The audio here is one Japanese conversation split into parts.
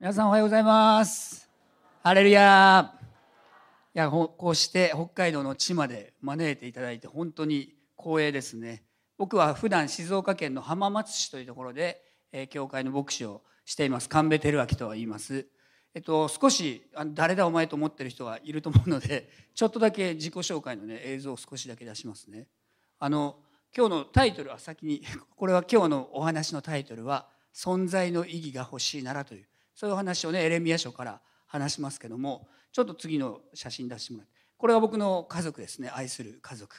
皆さんおはようございます。ハレルヤいやこうして北海道の地まで招いていただいて本当に光栄ですね。僕は普段静岡県の浜松市というところで、えー教会の牧師をしています。神戸照明とは言います。えっと、少しあ誰だお前と思ってる人がいると思うので ちょっとだけ自己紹介の、ね、映像を少しだけ出しますね。あの今日のタイトルは先に これは今日のお話のタイトルは「存在の意義が欲しいなら」というそういう話をねエレミア書から話しますけどもちょっと次の写真出してもらって。これは僕の家族ですね。愛する家族。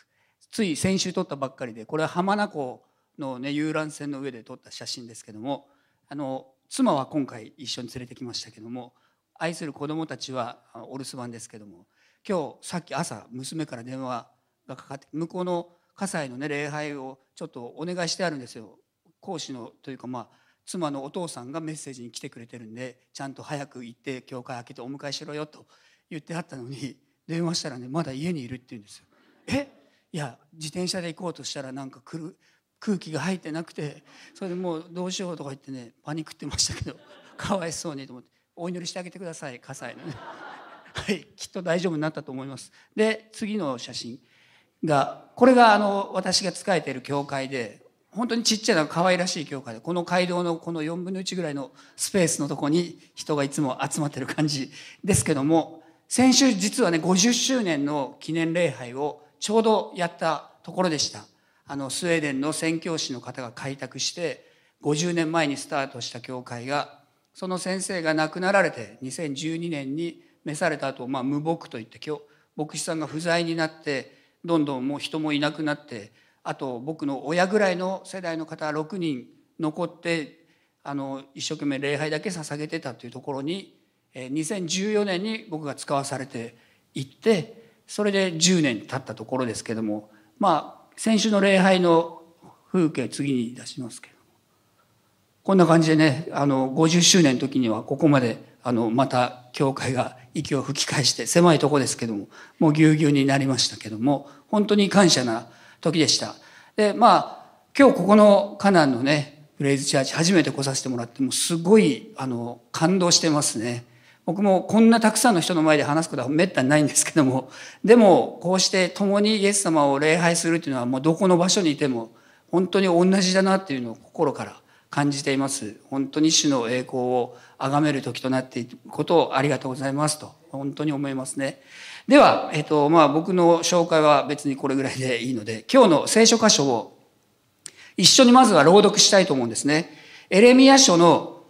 つい先週撮ったばっかりでこれは浜名湖の、ね、遊覧船の上で撮った写真ですけどもあの妻は今回一緒に連れてきましたけども愛する子供たちはお留守番ですけども今日さっき朝娘から電話がかかって向こうの葛西のね礼拝をちょっとお願いしてあるんですよ。講師のというかまあ妻のお父さんがメッセージに来てくれてるんでちゃんと早く行って教会開けてお迎えしろよと言ってあったのに電話したらねまだ家にいるって言うんですよ。え？いや自転車で行こうとしたらなんか来る空気が入ってなくてそれでもうどうしようとか言ってねパニックってましたけど かわいそうにと思ってお祈りしてあげてください葛西のね。はいきっと大丈夫になったと思います。で次の写真がこれがあの私が仕えている教会で本当にちっちゃな可愛らしい教会でこの街道のこの4分の1ぐらいのスペースのとこに人がいつも集まってる感じですけども先週実はね50周年の記念礼拝をちょうどやったところでした。あのスウェーデンの宣教師の方が開拓して50年前にスタートした教会がその先生が亡くなられて2012年に召された後、まあ無牧といって今日牧師さんが不在になってどんどんもう人もいなくなってあと僕の親ぐらいの世代の方6人残ってあの一生懸命礼拝だけ捧げてたというところに2014年に僕が使わされていってそれで10年経ったところですけどもまあ先週の礼拝の風景次に出しますけどこんな感じでねあの50周年の時にはここまであのまた教会が息を吹き返して狭いとこですけどももうぎゅうぎゅうになりましたけども本当に感謝な時でした。でまあ今日ここのカナンのねプレイズチャーチ初めて来させてもらってもうすごいあの感動してますね。僕もこんなたくさんの人の前で話すことはめったにないんですけどもでもこうして共にイエス様を礼拝するっていうのはもうどこの場所にいても本当に同じだなっていうのを心から感じています。本当に主の栄光を崇める時となっていることをありがとうございますと本当に思いますね。では、えっとまあ、僕の紹介は別にこれぐらいでいいので今日の聖書箇所を一緒にまずは朗読したいと思うんですね。エレミヤ書の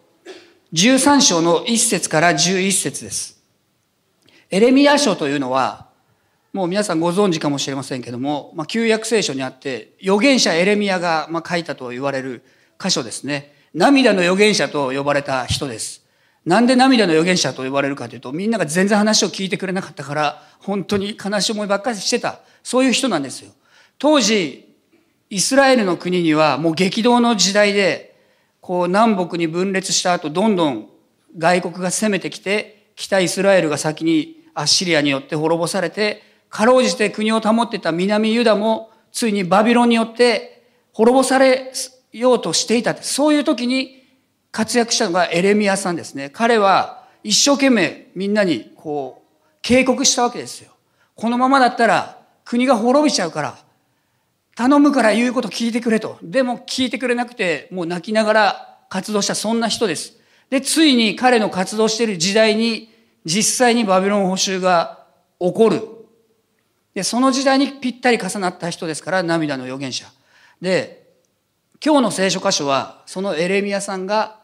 13章の1節から11節です。エレミヤ書というのはもう皆さんご存知かもしれませんけども、まあ、旧約聖書にあって預言者エレミヤがまあ書いたと言われる箇所ですね。涙の預言者と呼ばれた人です。なんで涙の預言者と呼ばれるかというとみんなが全然話を聞いてくれなかったから本当に悲しい思いばっかりしてた。そういう人なんですよ。当時イスラエルの国にはもう激動の時代でこう南北に分裂した後どんどん外国が攻めてきて北イスラエルが先にアッシリアによって滅ぼされてかろうじて国を保ってた南ユダもついにバビロンによって滅ぼされようとしていた。そういう時に活躍したのがエレミヤさんですね彼は一生懸命みんなにこう警告したわけですよこのままだったら国が滅びちゃうから頼むから言うこと聞いてくれと。でも聞いてくれなくて、もう泣きながら活動したそんな人です。で、ついに彼の活動している時代に、実際にバビロン捕囚が起こる。で、その時代にぴったり重なった人ですから、涙の預言者。で、今日の聖書箇所は、そのエレミヤさんが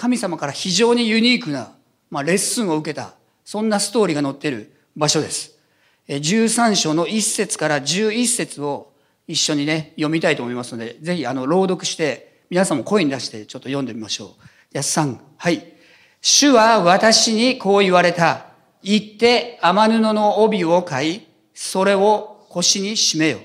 神様から非常にユニークな、まあ、レッスンを受けた、そんなストーリーが載っている場所です。13章の1節から11節を一緒にね、読みたいと思いますので、ぜひ、あの、朗読して、皆さんも声に出して、ちょっと読んでみましょう。じゃあ、3、はい。主は私にこう言われた。行って雨布の帯を買い、それを腰に締めよ。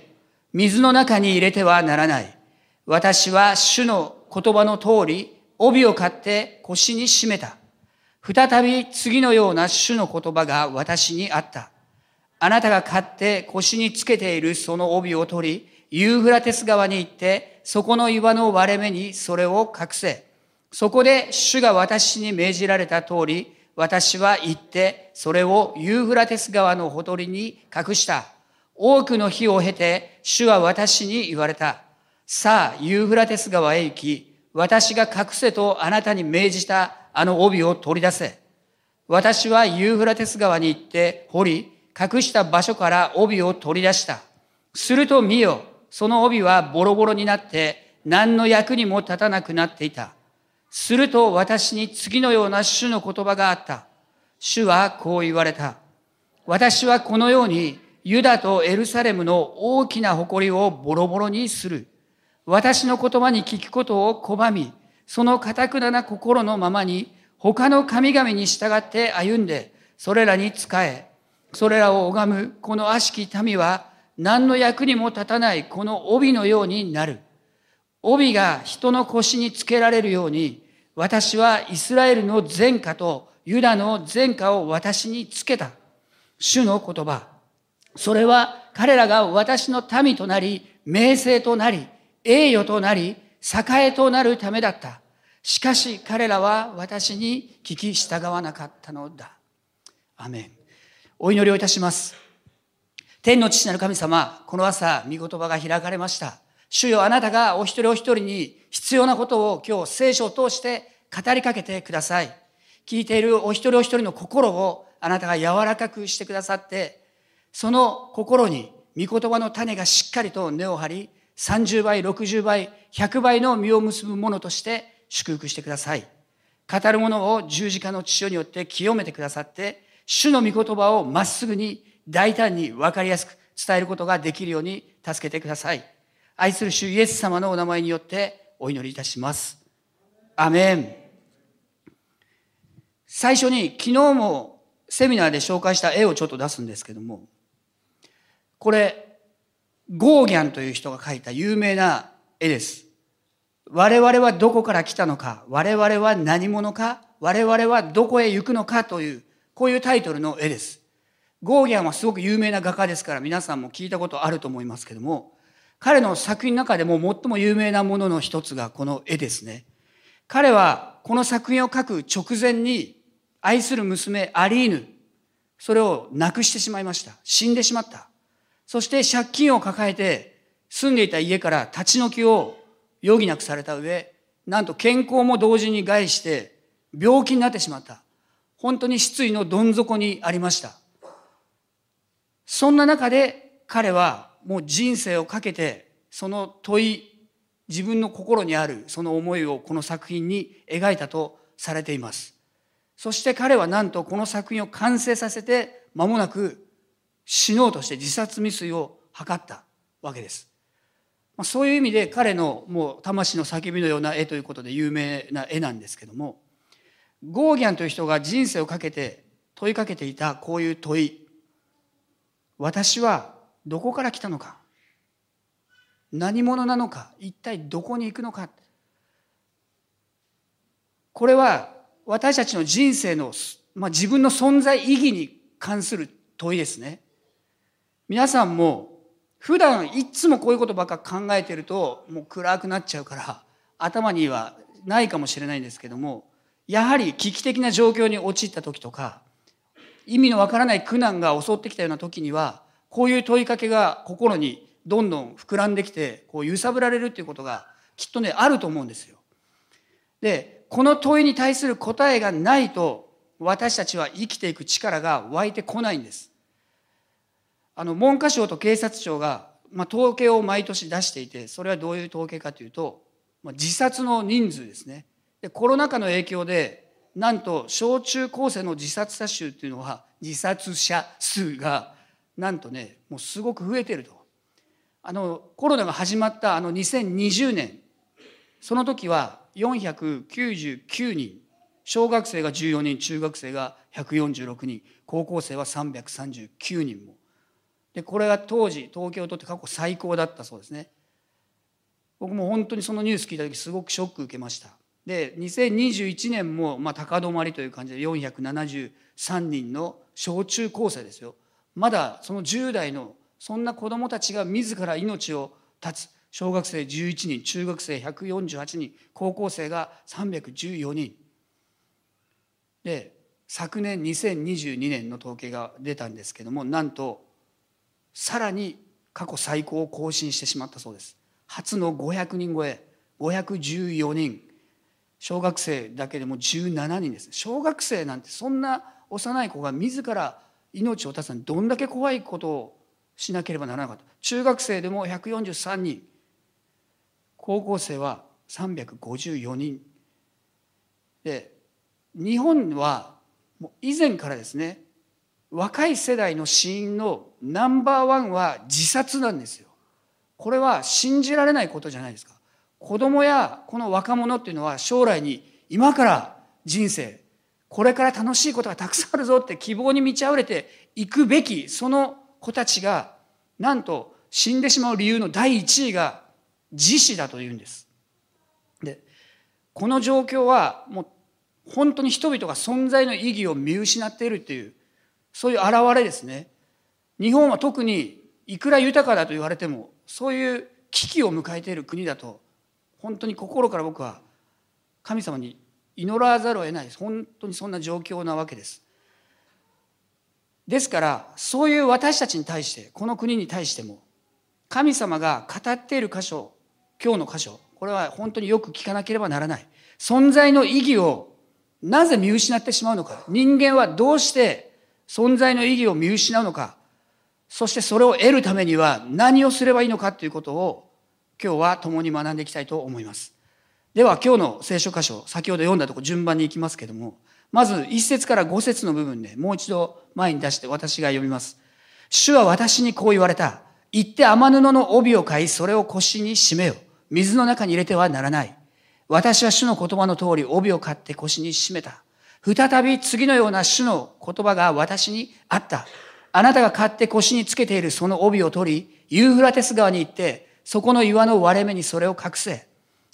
水の中に入れてはならない。私は主の言葉の通り、帯を買って腰に締めた。再び次のような主の言葉が私にあった。あなたが買って腰につけているその帯を取り、ユーフラテス川に行って、そこの岩の割れ目にそれを隠せ。そこで主が私に命じられた通り、私は行って、それをユーフラテス川のほとりに隠した。多くの日を経て、主は私に言われた。さあ、ユーフラテス川へ行き、私が隠せとあなたに命じたあの帯を取り出せ。私はユーフラテス川に行って掘り、隠した場所から帯を取り出した。すると見よ、その帯はボロボロになって何の役にも立たなくなっていた。すると私に次のような主の言葉があった。主はこう言われた。私はこのようにユダとエルサレムの大きな誇りをボロボロにする。私の言葉に聞くことを拒み、その堅くな心のままに他の神々に従って歩んで、それらに仕え、それらを拝むこの悪しき民は何の役にも立たないこの帯のようになる。帯が人の腰につけられるように、私はイスラエルの前科とユダの前科を私につけた。主の言葉。それは彼らが私の民となり、名声となり、栄誉となり、栄となるためだった。しかし彼らは私に聞き従わなかったのだ。アメン。お祈りをいたします。天の父なる神様、この朝、御言葉が開かれました。主よあなたがお一人お一人に必要なことを今日聖書を通して語りかけてください。聞いているお一人お一人の心をあなたが柔らかくしてくださって、その心に御言葉の種がしっかりと根を張り、30倍、60倍、100倍の実を結ぶものとして祝福してください。語るものを十字架の父によって清めてくださって、主の御言葉をまっすぐに大胆に分かりやすく伝えることができるように助けてください。愛する主イエス様のお名前によってお祈りいたします。アメン。最初に昨日もセミナーで紹介した絵をちょっと出すんですけども、これ、ゴーギャンという人が描いた有名な絵です。我々はどこから来たのか、我々は何者か、我々はどこへ行くのかという、こういうタイトルの絵です。ゴーギャンはすごく有名な画家ですから皆さんも聞いたことあると思いますけども、彼の作品の中でも最も有名なものの一つがこの絵ですね。彼はこの作品を描く直前に愛する娘アリーヌ、それを亡くしてしまいました。死んでしまった。そして借金を抱えて住んでいた家から立ち退きを余儀なくされた上、なんと健康も同時に害して病気になってしまった。本当に失意のどん底にありました。そんな中で彼はもう人生をかけてその問い自分の心にあるその思いをこの作品に描いたとされていますそして彼はなんとこの作品を完成させて間もなく死のうとして自殺未遂を図ったわけです。まあそういう意味で彼のもう魂の叫びのような絵ということで有名な絵なんですけどもゴーギャンという人が人生をかけて問いかけていたこういう問い私はどこから来たのか何者なのか一体どこに行くのかこれは私たちの人生の、まあ、自分の存在意義に関する問いですね。皆さんも普段いつもこういうことばっか考えてるともう暗くなっちゃうから頭にはないかもしれないんですけどもやはり危機的な状況に陥った時とか意味のわからない苦難が襲ってきたような時にはこういう問いかけが心にどんどん膨らんできてこう揺さぶられるっていうことがきっとねあると思うんですよ。でこの問いに対する答えがないと私たちは生きていく力が湧いてこないんです。あの文科省と警察庁が、まあ、統計を毎年出していてそれはどういう統計かというと、まあ、自殺の人数ですね。でコロナ禍の影響でなんと小中高生の自殺者数っていうのは自殺者数がなんとねもうすごく増えてると。あのコロナが始まったあの2020年その時は499人。小学生が14人中学生が146人高校生は339人も。でこれが当時東京とって過去最高だったそうですね。僕も本当にそのニュース聞いた時すごくショック受けました。で2021年もまあ高止まりという感じで473人の小中高生ですよ。まだその10代のそんな子どもたちが自ら命を絶つ小学生11人中学生148人高校生が314人。で昨年2022年の統計が出たんですけどもなんとさらに過去最高を更新してしまったそうです。初の500人超え514人。小学生だけでも17人です。小学生なんてそんな幼い子が自ら命を絶つのにどんだけ怖いことをしなければならなかった。中学生でも143人。高校生は354人。で日本はもう以前からですね若い世代の死因のナンバーワンは自殺なんですよ。これは信じられないことじゃないですか。子供やこの若者っていうのは将来に今から人生これから楽しいことがたくさんあるぞって希望に満ち溢れていくべきその子たちがなんと死んでしまう理由の第一位が自死だというんです。でこの状況はもう本当に人々が存在の意義を見失っているというそういう現れですね。日本は特にいくら豊かだと言われてもそういう危機を迎えている国だと本当に心から僕は神様に祈らざるを得ない本当にそんな状況なわけです。ですからそういう私たちに対してこの国に対しても神様が語っている箇所今日の箇所これは本当によく聞かなければならない。存在の意義をなぜ見失ってしまうのか。人間はどうして存在の意義を見失うのかそしてそれを得るためには何をすればいいのかということを今日は共に学んでいきたいと思います。では今日の聖書箇所先ほど読んだとこ順番に行きますけどもまず1節から5節の部分でもう一度前に出して私が読みます。主は私にこう言われた。行って天布の帯を買いそれを腰に締めよ。水の中に入れてはならない。私は主の言葉の通り帯を買って腰に締めた。再び次のような主の言葉が私にあった。あなたが買って腰につけているその帯を取り、ユーフラテス川に行って、そこの岩の割れ目にそれを隠せ。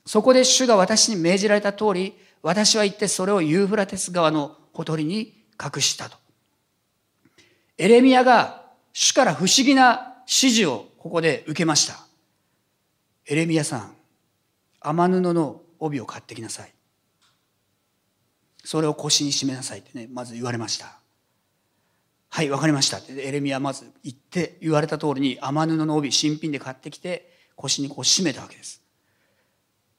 そこで主が私に命じられた通り、私は行ってそれをユーフラテス川のほとりに隠したと。エレミアが主から不思議な指示をここで受けました。エレミアさん、天布の帯を買ってきなさいそれを腰に締めなさいってねまず言われました。はい分かりましたって。エレミアまず言って言われた通りに天布の帯新品で買ってきて腰にこう締めたわけです。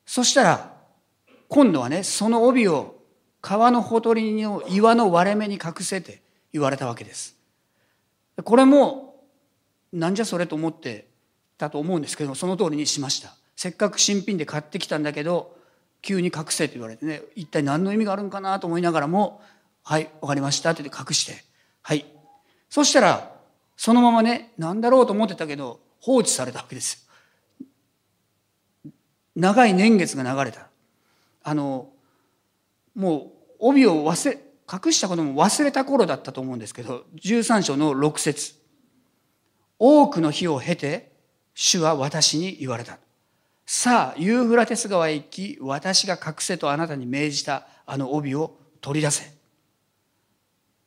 そしたら今度はねその帯を川のほとりの岩の割れ目に隠せて言われたわけです。これもなんじゃそれと思ってたと思うんですけどその通りにしました。せっかく新品で買ってきたんだけど急に隠せと言われてね一体何の意味があるんかなと思いながらも「はい分かりました」って言って隠してはい。そしたらそのままね何だろうと思ってたけど放置されたわけです長い年月が流れた。あのもう帯を忘れ隠したことも忘れた頃だったと思うんですけど13章の6節。多くの日を経て主は私に言われた。さあ、ユーフラテス川へ行き、私が隠せとあなたに命じたあの帯を取り出せ。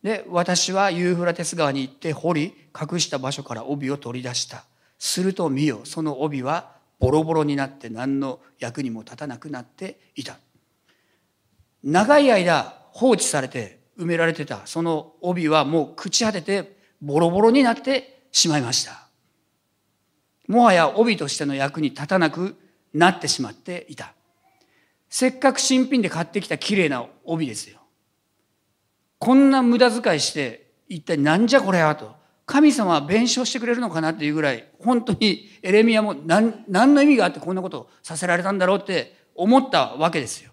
で、私はユーフラテス川に行って掘り、隠した場所から帯を取り出した。すると見よ、その帯はボロボロになって何の役にも立たなくなっていた。長い間放置されて埋められてたその帯はもう朽ち果ててボロボロになってしまいました。もはや帯としての役に立たなくなってしまっていた。せっかく新品で買ってきた綺麗な帯ですよ。こんな無駄遣いして一体なんじゃこれはと。神様は弁償してくれるのかなっていうぐらい、本当にエレミアも何何の意味があってこんなことをさせられたんだろうって思ったわけですよ。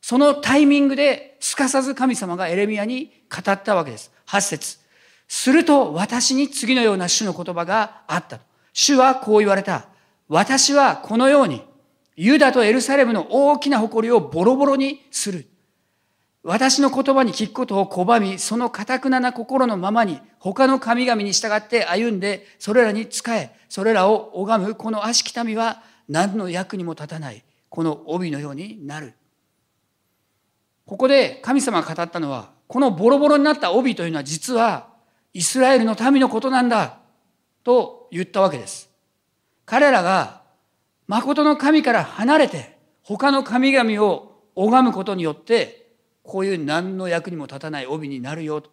そのタイミングですかさず神様がエレミアに語ったわけです。8節すると私に次のような主の言葉があった。主はこう言われた。私はこのように、ユダとエルサレムの大きな誇りをボロボロにする。私の言葉に聞くことを拒み、その堅くなな心のままに、他の神々に従って歩んで、それらに仕え、それらを拝む、この悪しき民は何の役にも立たない、この帯のようになる。ここで神様が語ったのは、このボロボロになった帯というのは実は、イスラエルの民のことなんだ、と言ったわけです。彼らが誠の神から離れて他の神々を拝むことによってこういう何の役にも立たない帯になるよと。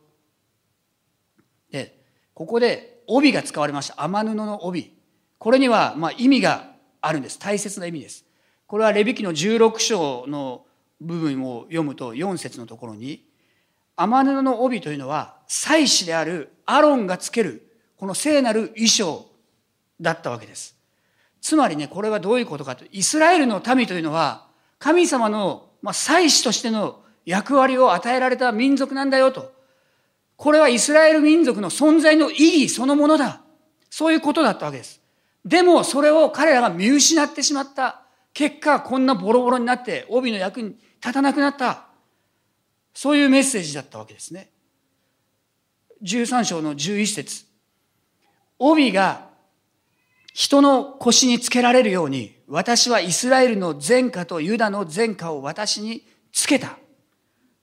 でここで帯が使われました天布の帯これにはま意味があるんです大切な意味ですこれはレビ記の16章の部分を読むと4節のところに天布の帯というのは祭司であるアロンがつけるこの聖なる衣装だったわけです。つまりね、これはどういうことかと。イスラエルの民というのは、神様の、まあ、祭司としての役割を与えられた民族なんだよと。これはイスラエル民族の存在の意義そのものだ。そういうことだったわけです。でも、それを彼らが見失ってしまった。結果、こんなボロボロになって、帯の役に立たなくなった。そういうメッセージだったわけですね。13章の11節帯が人の腰につけられるように、私はイスラエルの前科とユダの前科を私につけた。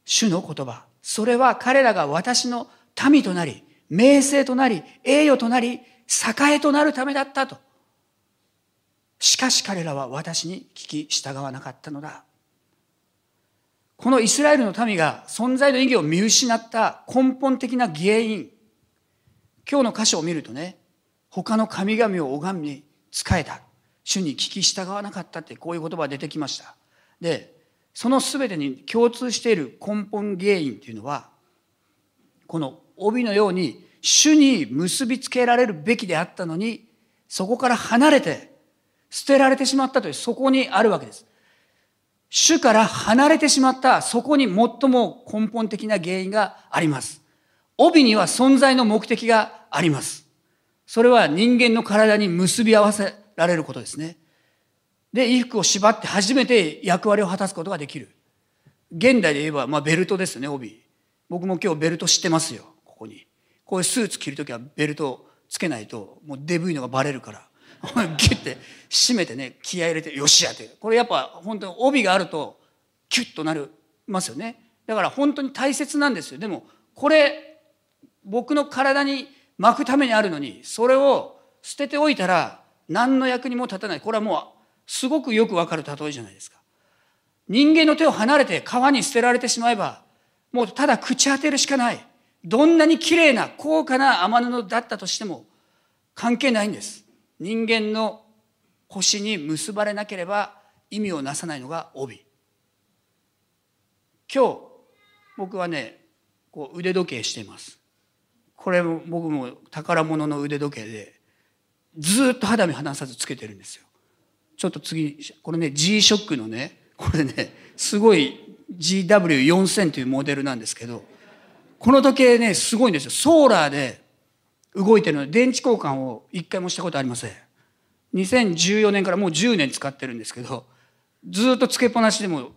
主の言葉。それは彼らが私の民となり、名声となり、栄誉となり、栄となるためだったと。しかし彼らは私に聞き従わなかったのだ。このイスラエルの民が存在の意義を見失った根本的な原因。今日の箇所を見るとね、他の神々を拝み仕えた。主に聞き従わなかったってこういう言葉が出てきました。で、その全てに共通している根本原因っていうのは、この帯のように主に結びつけられるべきであったのに、そこから離れて捨てられてしまったというそこにあるわけです。主から離れてしまったそこに最も根本的な原因があります。帯には存在の目的があります。それは人間の体に結び合わせられることですね。で、衣服を縛って初めて役割を果たすことができる。現代で言えば、まあ、ベルトですね、帯。僕も今日ベルト知ってますよ、ここに。こういうスーツ着るときはベルトつけないと、もうデブいのがバレるから。ギュッて締めてね、気合入れて、よしやって。これやっぱ本当に帯があると、キュッとなりますよね。だから本当に大切なんですよ。でも、これ、僕の体に巻くためにあるのに、それを捨てておいたら何の役にも立たない。これはもうすごくよくわかる例えじゃないですか。人間の手を離れて川に捨てられてしまえば、もうただ朽ち果てるしかない。どんなに綺麗な高価な天布だったとしても関係ないんです。人間の腰に結ばれなければ意味をなさないのが帯。今日僕はね、こう腕時計しています。これも僕も宝物の腕時計でずっと肌身離さずつけてるんですよ。ちょっと次、これね G-SHOCK のね、これね、すごい GW4000 というモデルなんですけど、この時計ね、すごいんですよ。ソーラーで動いてるので、電池交換を一回もしたことありません。2014年からもう10年使ってるんですけど、ずっとつけっぱなしでも、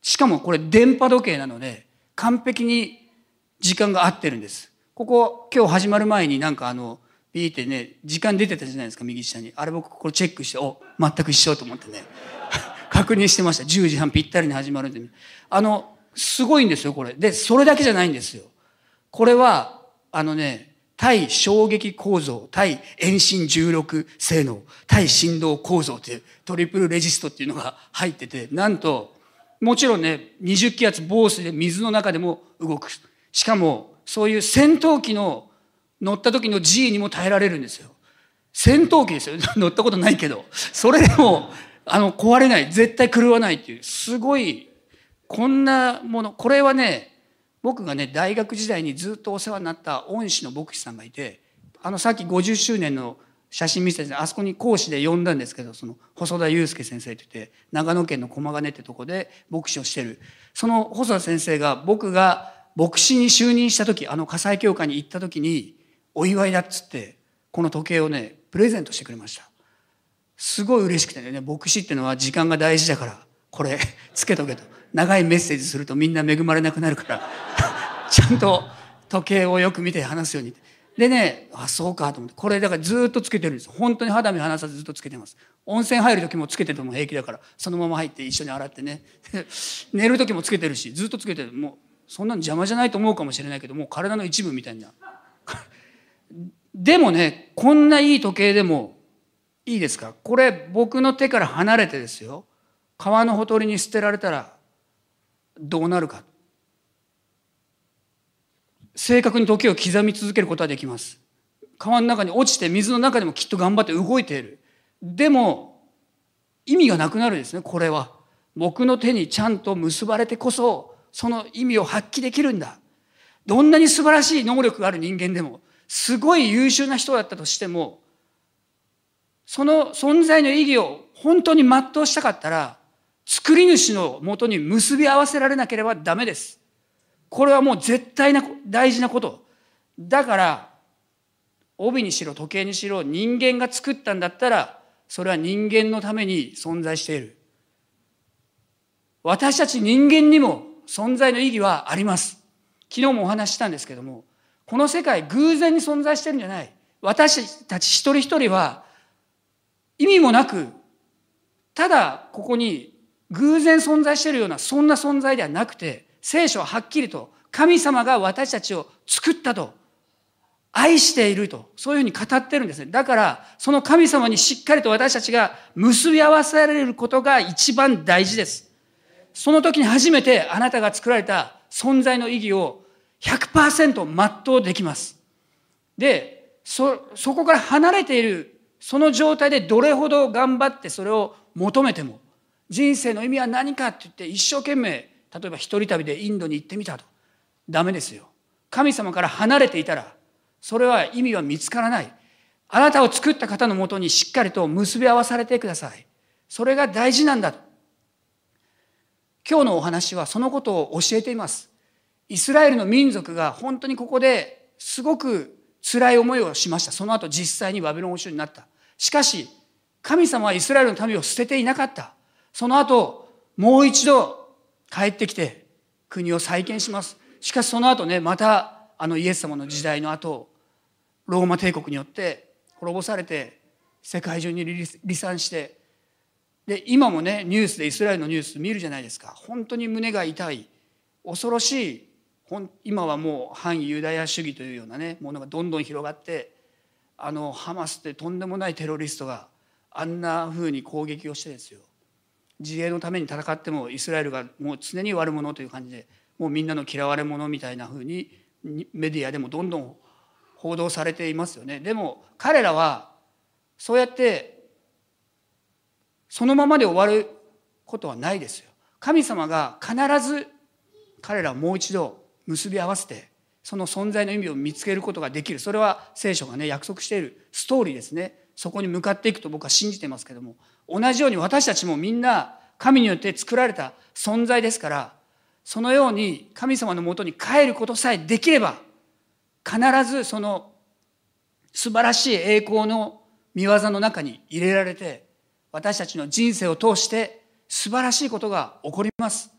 しかもこれ電波時計なので、完璧に時間が合ってるんです。ここ今日始まる前になんかあのピーってね時間出てたじゃないですか右下に。あれ僕これチェックしてお全く一緒と思ってね。確認してました。10時半ぴったりに始まるんで、あのすごいんですよこれ。でそれだけじゃないんですよ。これはあのね対衝撃構造、対遠心重力性能、対振動構造っていうトリプルレジストっていうのが入ってて、なんと、もちろんね、20気圧防水で水の中でも動く。しかも、そういう戦闘機の乗った時の G にも耐えられるんですよ。戦闘機ですよ。乗ったことないけど。それでも、あの、壊れない。絶対狂わないっていう。すごい、こんなもの。これはね、僕がね、大学時代にずっとお世話になった恩師の牧師さんがいて、あの、さっき50周年の写真見せて、あそこに講師で呼んだんですけど、その、細田祐介先生って言って、長野県の駒ヶ根ってとこで牧師をしてる。その細田先生が僕が牧師に就任した時あの火災教会に行った時にお祝いだっつってこの時計をねプレゼントしてくれました。すごい嬉しくてね牧師っていうのは時間が大事だからこれ つけとけと。長いメッセージするとみんな恵まれなくなるから ちゃんと時計をよく見て話すように。でねあそうかと思ってこれだからずっとつけてるんです。本当に肌身離さずずっとつけてます。温泉入る時もつけてても平気だからそのまま入って一緒に洗ってね。寝る時もつけてるしずっとつけてる。もうそんなの邪魔じゃないと思うかもしれないけどもう体の一部みたいな。でもねこんないい時計でもいいですか？これ僕の手から離れてですよ。川のほとりに捨てられたらどうなるか。正確に時を刻み続けることはできます。川の中に落ちて水の中でもきっと頑張って動いている。でも意味がなくなるですねこれは。僕の手にちゃんと結ばれてこそその意味を発揮できるんだどんなに素晴らしい能力がある人間でもすごい優秀な人だったとしてもその存在の意義を本当に全うしたかったら作り主のもとに結び合わせられなければダメです。これはもう絶対な大事なこと。だから帯にしろ時計にしろ人間が作ったんだったらそれは人間のために存在している。私たち人間にも存在の意義はあります。昨日もお話ししたんですけども、この世界偶然に存在してるんじゃない。私たち一人一人は意味もなく、ただここに偶然存在しているようなそんな存在ではなくて、聖書ははっきりと神様が私たちを作ったと、愛していると、そういうふうに語ってるんですね。だから、その神様にしっかりと私たちが結び合わせられることが一番大事です。その時に初めてあなたが作られた存在の意義を100%全うできます。で、そ、そこから離れているその状態でどれほど頑張ってそれを求めても人生の意味は何かって言って一生懸命例えば一人旅でインドに行ってみたと。ダメですよ。神様から離れていたらそれは意味は見つからない。あなたを作った方のもとにしっかりと結び合わされてください。それが大事なんだ。と今日のお話はそのことを教えていますイスラエルの民族が本当にここですごく辛い思いをしましたその後実際にバビロン王将になったしかし、神様はイスラエルの民を捨てていなかった。その後、もう一度帰ってきて国を再建します。しかしその後ね、またあのイエス様の時代の後、ローマ帝国によって滅ぼされて、世界中に離散して、で、今もね、ニュースでイスラエルのニュース見るじゃないですか。本当に胸が痛い、恐ろしい、今はもう反ユダヤ主義というようなね、ものがどんどん広がって、あのハマスってとんでもないテロリストがあんなふうに攻撃をしてですよ自衛のために戦ってもイスラエルがもう常に悪者という感じでもうみんなの嫌われ者みたいなふうにメディアでもどんどん報道されていますよねでも彼らはそうやってそのままで終わることはないですよ。神様が必ず彼らをもう一度結び合わせてその存在の意味を見つけることができる。それは聖書がね約束しているストーリーですね。そこに向かっていくと僕は信じてますけども。同じように私たちもみんな神によって作られた存在ですから。そのように神様のもとに帰ることさえできれば必ずその素晴らしい栄光の見業の中に入れられて私たちの人生を通して素晴らしいことが起こります。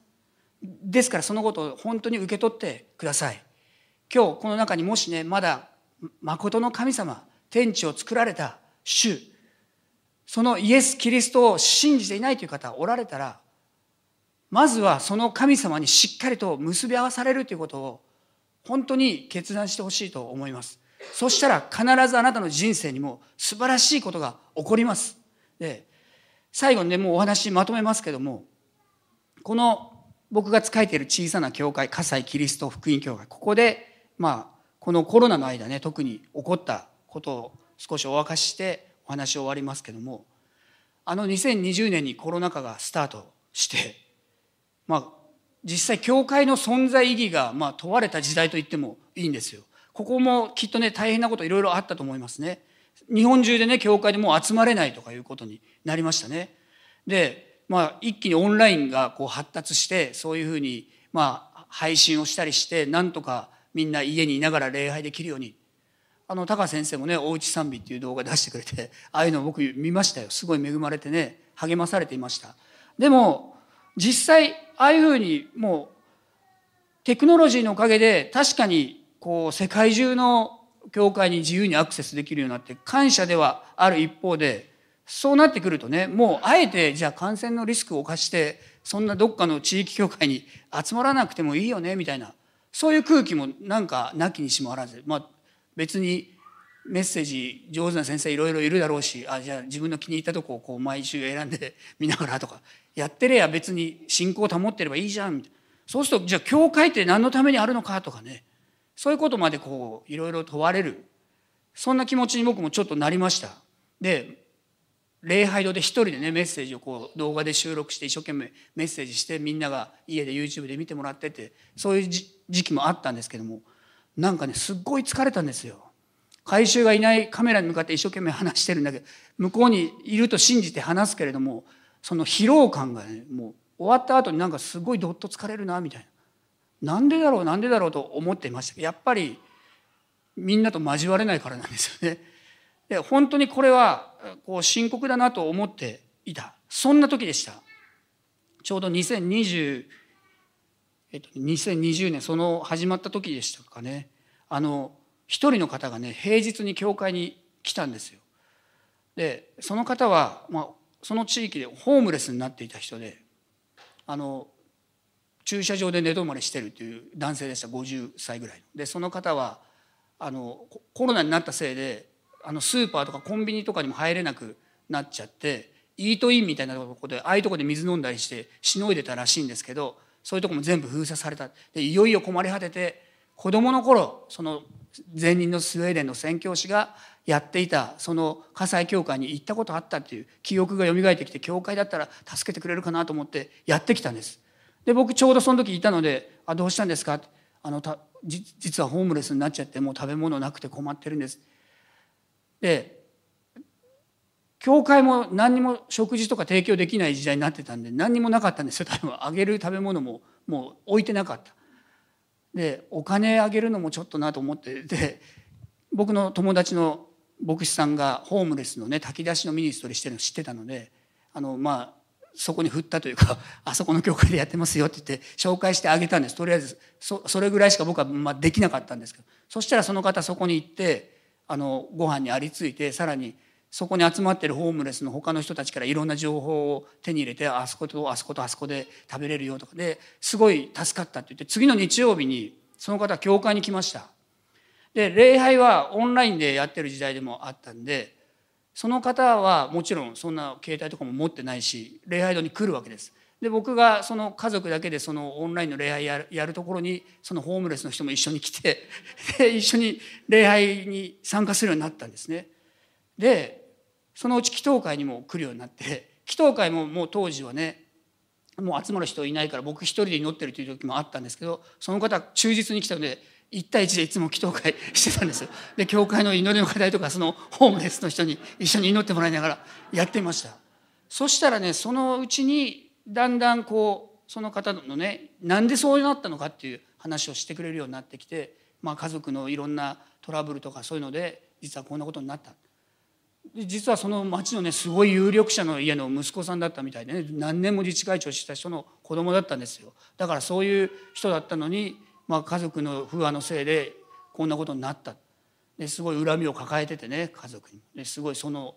ですからそのことを本当に受け取ってください。今日この中にもしねまだ誠の神様天地を作られた主そのイエス・キリストを信じていないという方おられたらまずはその神様にしっかりと結び合わされるということを本当に決断してほしいと思います。そしたら必ずあなたの人生にも素晴らしいことが起こります。で最後にねもうお話まとめますけどもこの僕が仕えている小さな教会葛西キリスト福音教会ここでまあ、このコロナの間ね特に起こったことを少しお明かししてお話を終わりますけどもあの2020年にコロナ禍がスタートしてまあ実際教会の存在意義がまあ問われた時代と言ってもいいんですよ。ここもきっとね大変なこといろいろあったと思いますね。日本中でね教会でもう集まれないとかいうことになりましたね。でまあ一気にオンラインがこう発達してそういうふうにまあ配信をしたりしてなんとかみんな家にいながら礼拝できるように。あの高先生もねおうち賛美っていう動画出してくれて ああいうの僕見ましたよ。すごい恵まれてね励まされていました。でも実際ああいうふうにもうテクノロジーのおかげで確かにこう世界中の教会に自由にアクセスできるようになって感謝ではある一方でそうなってくるとねもうあえてじゃあ感染のリスクを冒してそんなどっかの地域教会に集まらなくてもいいよねみたいなそういう空気もなんかなきにしもあらず、まあ、別にメッセージ上手な先生いろいろいるだろうしあじゃあ自分の気に入ったとこをこう毎週選んで 見ながらとかやってれば別に信仰を保ってればいいじゃんみたいな。そうするとじゃあ教会って何のためにあるのかとかねそういうことまでこういろいろ問われる。そんな気持ちに僕もちょっとなりました。で礼拝堂で一人でねメッセージをこう動画で収録して一生懸命メッセージしてみんなが家で YouTube で見てもらっててそういう時期もあったんですけどもなんかねすっごい疲れたんですよ。回収がいないカメラに向かって一生懸命話してるんだけど向こうにいると信じて話すけれどもその疲労感がねもう終わった後になんかすごいどっと疲れるなみたいな。なんでだろうなんでだろうと思っていました。けどやっぱりみんなと交われないからなんですよね。で本当にこれはこう深刻だなと思っていた。そんな時でした。ちょうど2020、えっと、2020年その始まった時でしたかね。あの一人の方がね平日に教会に来たんですよ。でその方は、まあ、その地域でホームレスになっていた人であの駐車場で寝泊まりしてるという男性でした。50歳ぐらいの。でその方はあのコロナになったせいであのスーパーとかコンビニとかにも入れなくなっちゃってイートインみたいなとこでああいうとこで水飲んだりしてしのいでたらしいんですけどそういうとこも全部封鎖された。でいよいよ困り果てて子供の頃その前任のスウェーデンの宣教師がやっていたその火災教会に行ったことあったっていう記憶が蘇ってきて教会だったら助けてくれるかなと思ってやってきたんです。で僕ちょうどその時いたので「あどうしたんですか?」あのた実はホームレスになっちゃってもう食べ物なくて困ってるんです。で教会も何にも食事とか提供できない時代になってたんで何にもなかったんですよ多分あげる食べ物ももう置いてなかったでお金あげるのもちょっとなと思ってで僕の友達の牧師さんがホームレスのね炊き出しのミニストリーしてるの知ってたのであのまあそこに振ったというか あそこの教会でやってますよって言って紹介してあげたんです。とりあえずそそれぐらいしか僕はまあできなかったんですけど。そしたらその方そこに行ってあのご飯にありついてさらにそこに集まってるホームレスの他の人たちからいろんな情報を手に入れてあそことあそことあそこで食べれるよとか。ですごい助かったって言って次の日曜日にその方は教会に来ました。で礼拝はオンラインでやってる時代でもあったんでその方はもちろんそんな携帯とかも持ってないし礼拝堂に来るわけですで僕がその家族だけでそのオンラインの礼拝やるやるところにそのホームレスの人も一緒に来て で一緒に礼拝に参加するようになったんですね。でそのうち祈祷会にも来るようになって祈祷会ももう当時はねもう集まる人いないから僕一人で祈ってるという時もあったんですけどその方忠実に来たので1対1でいつも祈祷会してたんです。で教会の祈りの課題とかそのホームレスの人に一緒に祈ってもらいながらやってました。そしたらねそのうちにだんだんこうその方のねなんでそうなったのかっていう話をしてくれるようになってきて、まあ、家族のいろんなトラブルとかそういうので実はこんなことになったで実はその町のねすごい有力者の家の息子さんだったみたいでね何年も自治会長した人の子供だったんですよだからそういう人だったのに、まあ、家族の不和のせいでこんなことになった。ですごい恨みを抱えててね家族に。ですごいその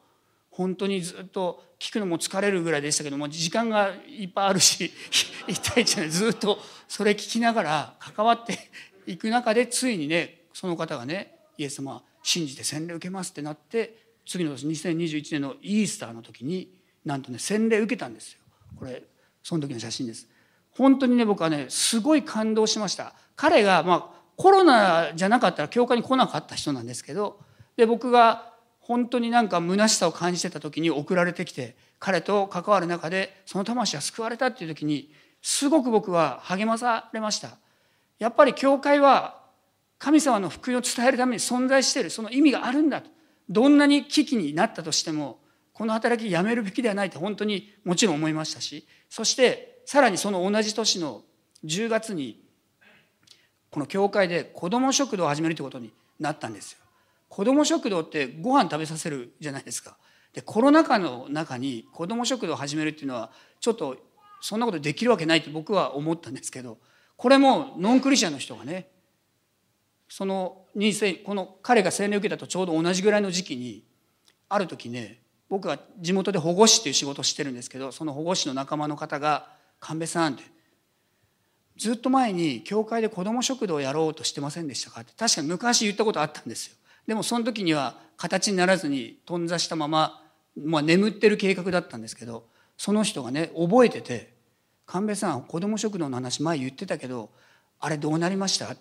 本当にずっと聞くのも疲れるぐらいでしたけども時間がいっぱいあるし 一対一でずっとそれ聞きながら関わっていく中でついにねその方がねイエス様信じて洗礼受けますってなって次の年2021年のイースターの時になんとね洗礼受けたんですよ。これその時の写真です。本当にね僕はねすごい感動しました。彼がまあコロナじゃなかったら教会に来なかった人なんですけどで僕が本当になんか虚しさを感じてた時に送られてきて彼と関わる中でその魂は救われたっていう時にすごく僕は励まされました。やっぱり教会は神様の福音を伝えるために存在しているその意味があるんだと。どんなに危機になったとしてもこの働きやめるべきではないと本当にもちろん思いましたしそしてさらにその同じ年の10月にこの教会で子ども食堂を始めるということになったんですよ子ども食堂ってご飯食べさせるじゃないですか。でコロナ禍の中に子ども食堂を始めるっていうのはちょっとそんなことできるわけないと僕は思ったんですけどこれもノンクリスチャンの人がねそのこの彼が洗礼を受けたとちょうど同じぐらいの時期にある時ね僕は地元で保護士っていう仕事をしてるんですけどその保護士の仲間の方が「神戸さん」ってずっと前に教会で子ども食堂をやろうとしてませんでしたか？って確かに昔言ったことあったんですよ。でもその時には形にならずに頓挫したまま、まあ、眠ってる計画だったんですけどその人がね覚えてて「神戸さん子ども食堂の話前言ってたけどあれどうなりました?」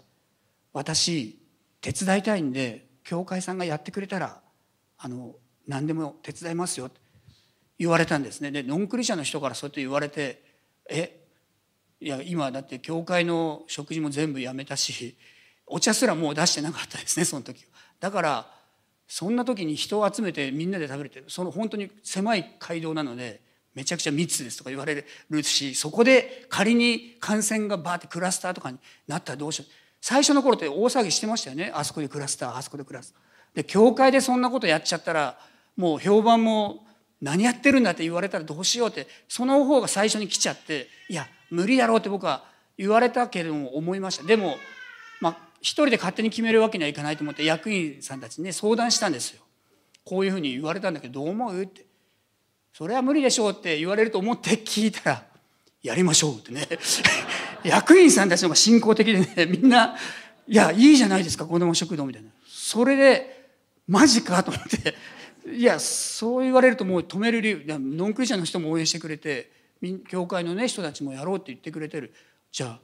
私手伝いたいんで教会さんがやってくれたらあの何でも手伝いますよって言われたんですねでノンクリシャの人からそうやって言われてえいや今だって教会の食事も全部やめたしお茶すらもう出してなかったですねその時だからそんな時に人を集めてみんなで食べるってその本当に狭い街道なのでめちゃくちゃ密ですとか言われるしそこで仮に感染がバーってクラスターとかになったらどうしよう。最初の頃って大騒ぎしてましたよね。あそこでクラスターあそこでクラスター。で教会でそんなことやっちゃったらもう評判も何やってるんだって言われたらどうしようってその方が最初に来ちゃっていや無理だろうって僕は言われたけども思いました。でもまあ一人で勝手に決めるわけにはいかないと思って役員さんたちにね相談したんですよ。こういうふうに言われたんだけどどう思う？って。それは無理でしょうって言われると思って聞いたらやりましょうってね。役員さんたちの方が信仰的でねみんないやいいじゃないですか子ども食堂みたいな。それでマジかと思って。いやそう言われるともう止める理由ノンクリスチャンの人も応援してくれて教会のね人たちもやろうって言ってくれてる。じゃあ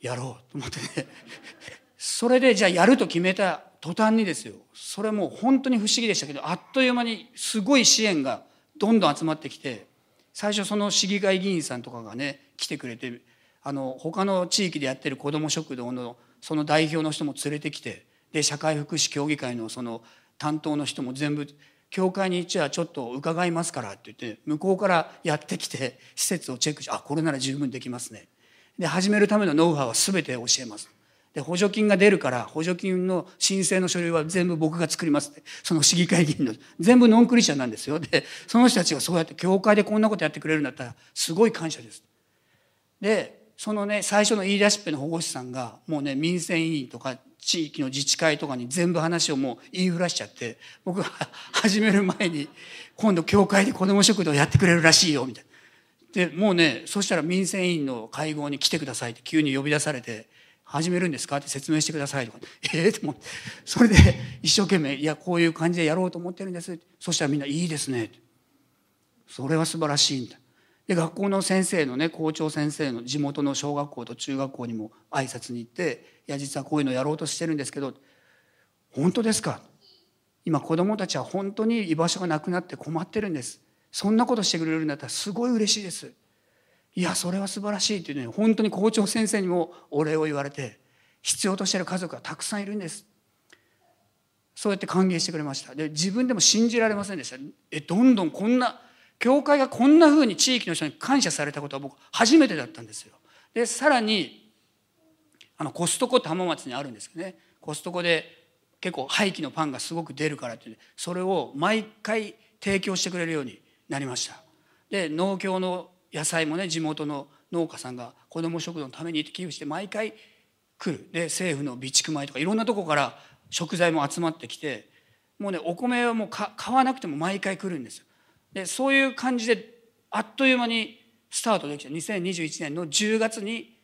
やろうと思ってね。それでじゃあやると決めた途端にですよ。それも本当に不思議でしたけどあっという間にすごい支援がどんどん集まってきて最初その市議会議員さんとかがね来てくれてあの他の地域でやってる子ども食堂のその代表の人も連れてきてで社会福祉協議会のその担当の人も全部教会にじゃあちょっと伺いますからって言って向こうからやってきて施設をチェックしてあこれなら十分できますね。で始めるためのノウハウは全て教えます。で補助金が出るから補助金の申請の書類は全部僕が作りますってその市議会議員の全部ノンクリスチャンなんですよ。でその人たちがそうやって教会でこんなことやってくれるんだったらすごい感謝です。でそのね最初の言い出しっぺの保護士さんがもうね民生委員とか地域の自治会とかに全部話をもう言いふらしちゃって僕が始める前に今度教会で子ども食堂やってくれるらしいよみたいなでもうねそしたら民生委員の会合に来てくださいって急に呼び出されて始めるんですかって説明してくださいとか、え えー、と思って、それで一生懸命、いや、こういう感じでやろうと思ってるんです。そしたらみんな、いいですね。それは素晴らしいんだ。で、学校の先生のね、校長先生の地元の小学校と中学校にも挨拶に行って、いや、実はこういうのやろうとしてるんですけど、本当ですか？今子供たちは本当に居場所がなくなって困ってるんです。そんなことしてくれるんだったらすごい嬉しいです。いやそれは素晴らしいっていうね本当に校長先生にもお礼を言われて必要としてる家族がたくさんいるんですそうやって歓迎してくれましたで自分でも信じられませんでしたえどんどんこんな教会がこんなふうに地域の人に感謝されたことは僕初めてだったんですよ。でさらにあのコストコって浜松にあるんですけどね。コストコで結構廃棄のパンがすごく出るからってそれを毎回提供してくれるようになりました。で農協の野菜もね地元の農家さんが子ども食堂のために寄付して毎回来る。で政府の備蓄米とかいろんなとこから食材も集まってきてもうねお米はもう買わなくても毎回来るんですよ。でそういう感じであっという間にスタートできた。2021年の10月に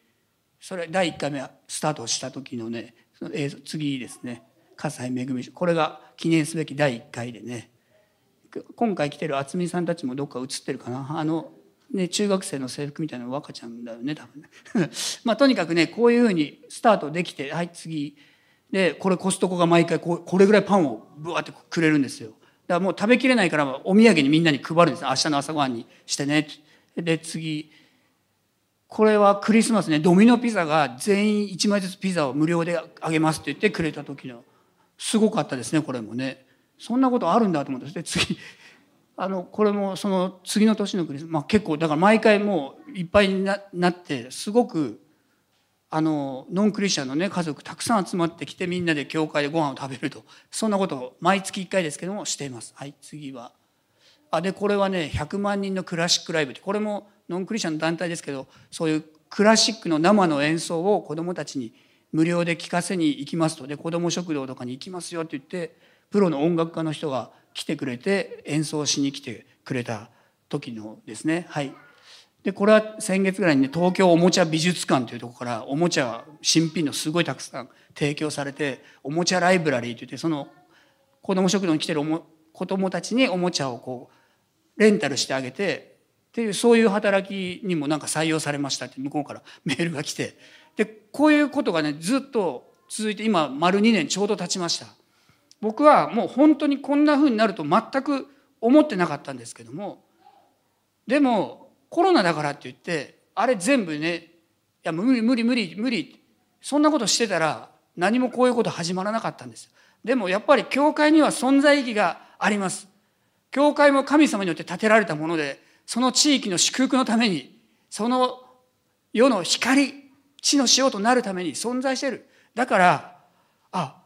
それ第1回目はスタートした時のねその映像次ですね。葛西恵みこれが記念すべき第1回でね。今回来てる渥美さんたちもどっか映ってるかな。あのね、中学生の制服みたいな若ちゃんだよね多分ね。まあとにかくねこういうふうにスタートできてはい次。でこれコストコが毎回これぐらいパンをブワーってくれるんですよ。だからもう食べきれないからお土産にみんなに配るんです。明日の朝ごはんにしてね。で次。これはクリスマスね。ドミノピザが全員1枚ずつピザを無料であげますって言ってくれた時のすごかったですねこれもね。そんなことあるんだと思って次。あのこれもその次の年のクリスマス、まあ、結構だから毎回もういっぱいになってすごくあのノンクリスチャンのね家族たくさん集まってきてみんなで教会でご飯を食べると。そんなことを毎月1回ですけどもしています。はい次は。あでこれはね100万人のクラシックライブこれもノンクリスチャンの団体ですけどそういうクラシックの生の演奏を子どもたちに無料で聴かせに行きますと。で子ども食堂とかに行きますよって言ってプロの音楽家の人が来てくれて演奏しに来てくれた時のですね。はい。でこれは先月ぐらいにね東京おもちゃ美術館というところからおもちゃ新品のすごいたくさん提供されておもちゃライブラリーといってその子ども食堂に来てるおも子どもたちにおもちゃをこうレンタルしてあげてっていうそういう働きにもなんか採用されましたって向こうからメールが来て。でこういうことがねずっと続いて今丸2年ちょうど経ちました。僕はもう本当にこんな風になると全く思ってなかったんですけどもでもコロナだからって言ってあれ全部ねいや無理無理無理無理そんなことしてたら何もこういうこと始まらなかったんです。でもやっぱり教会には存在意義があります。教会も神様によって建てられたものでその地域の祝福のためにその世の光地の塩となるために存在している。だからあ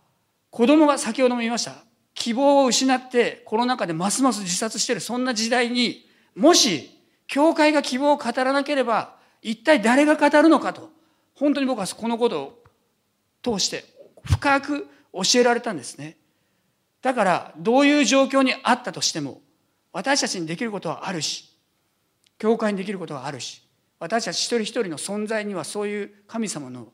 子供が先ほども言いました。希望を失ってコロナ禍でますます自殺してる。そんな時代にもし教会が希望を語らなければ一体誰が語るのかと本当に僕はこのことを通して深く教えられたんですね。だからどういう状況にあったとしても私たちにできることはあるし教会にできることはあるし私たち一人一人の存在にはそういう神様の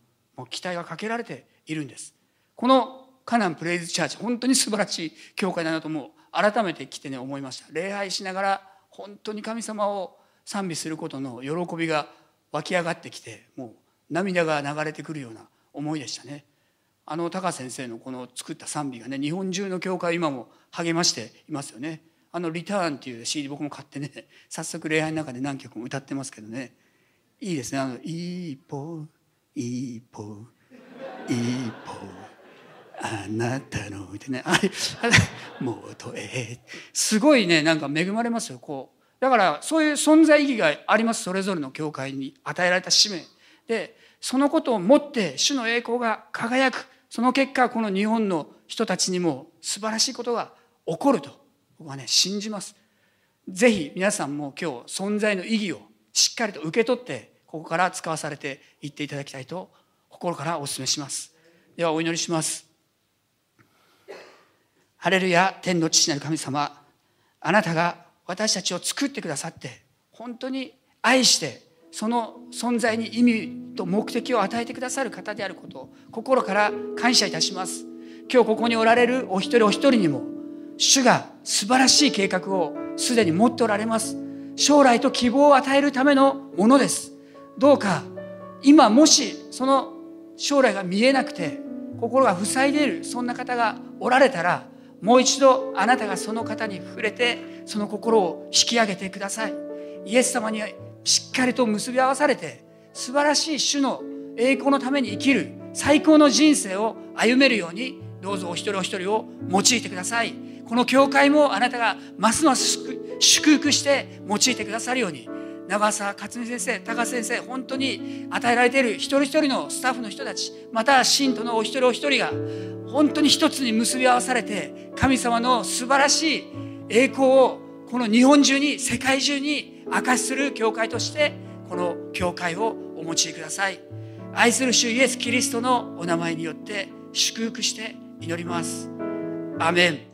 期待がかけられているんです。このカナンプレイズチャーチ本当に素晴らしい教会だなとも改めて来てね思いました。礼拝しながら本当に神様を賛美することの喜びが湧き上がってきてもう涙が流れてくるような思いでしたね。あの高先生のこの作った賛美がね日本中の教会今も励ましていますよね。あの「リターン」っていう CD 僕も買ってね 早速礼拝の中で何曲も歌ってますけどね。いいですね。あの「一歩一歩一歩あなたの」ってね。あれ元へ すごいねなんか恵まれますよ。こうだからそういう存在意義があります。それぞれの教会に与えられた使命。でそのことをもって主の栄光が輝くその結果この日本の人たちにも素晴らしいことが起こると僕はね信じます。ぜひ皆さんも今日存在の意義をしっかりと受け取ってここから使わされていっていただきたいと心からお勧めします。ではお祈りします。ハレルヤ天の父なる神様あなたが私たちを作ってくださって本当に愛してその存在に意味と目的を与えてくださる方であることを心から感謝いたします。今日ここにおられるお一人お一人にも主が素晴らしい計画をすでに持っておられます。将来と希望を与えるためのものです。どうか今もしその将来が見えなくて心が塞いでいるそんな方がおられたらもう一度あなたがその方に触れてその心を引き上げてください。イエス様にしっかりと結び合わされて素晴らしい主の栄光のために生きる最高の人生を歩めるようにどうぞお一人お一人を用いてください。この教会もあなたがますます祝福して用いてくださるように。長澤克美先生高先生本当に与えられている一人一人のスタッフの人たちまた信徒のお一人お一人が本当に一つに結び合わされて神様の素晴らしい栄光をこの日本中に世界中に明かしする教会としてこの教会をお持ちください。愛する主イエス・キリストのお名前によって祝福して祈ります。アメン。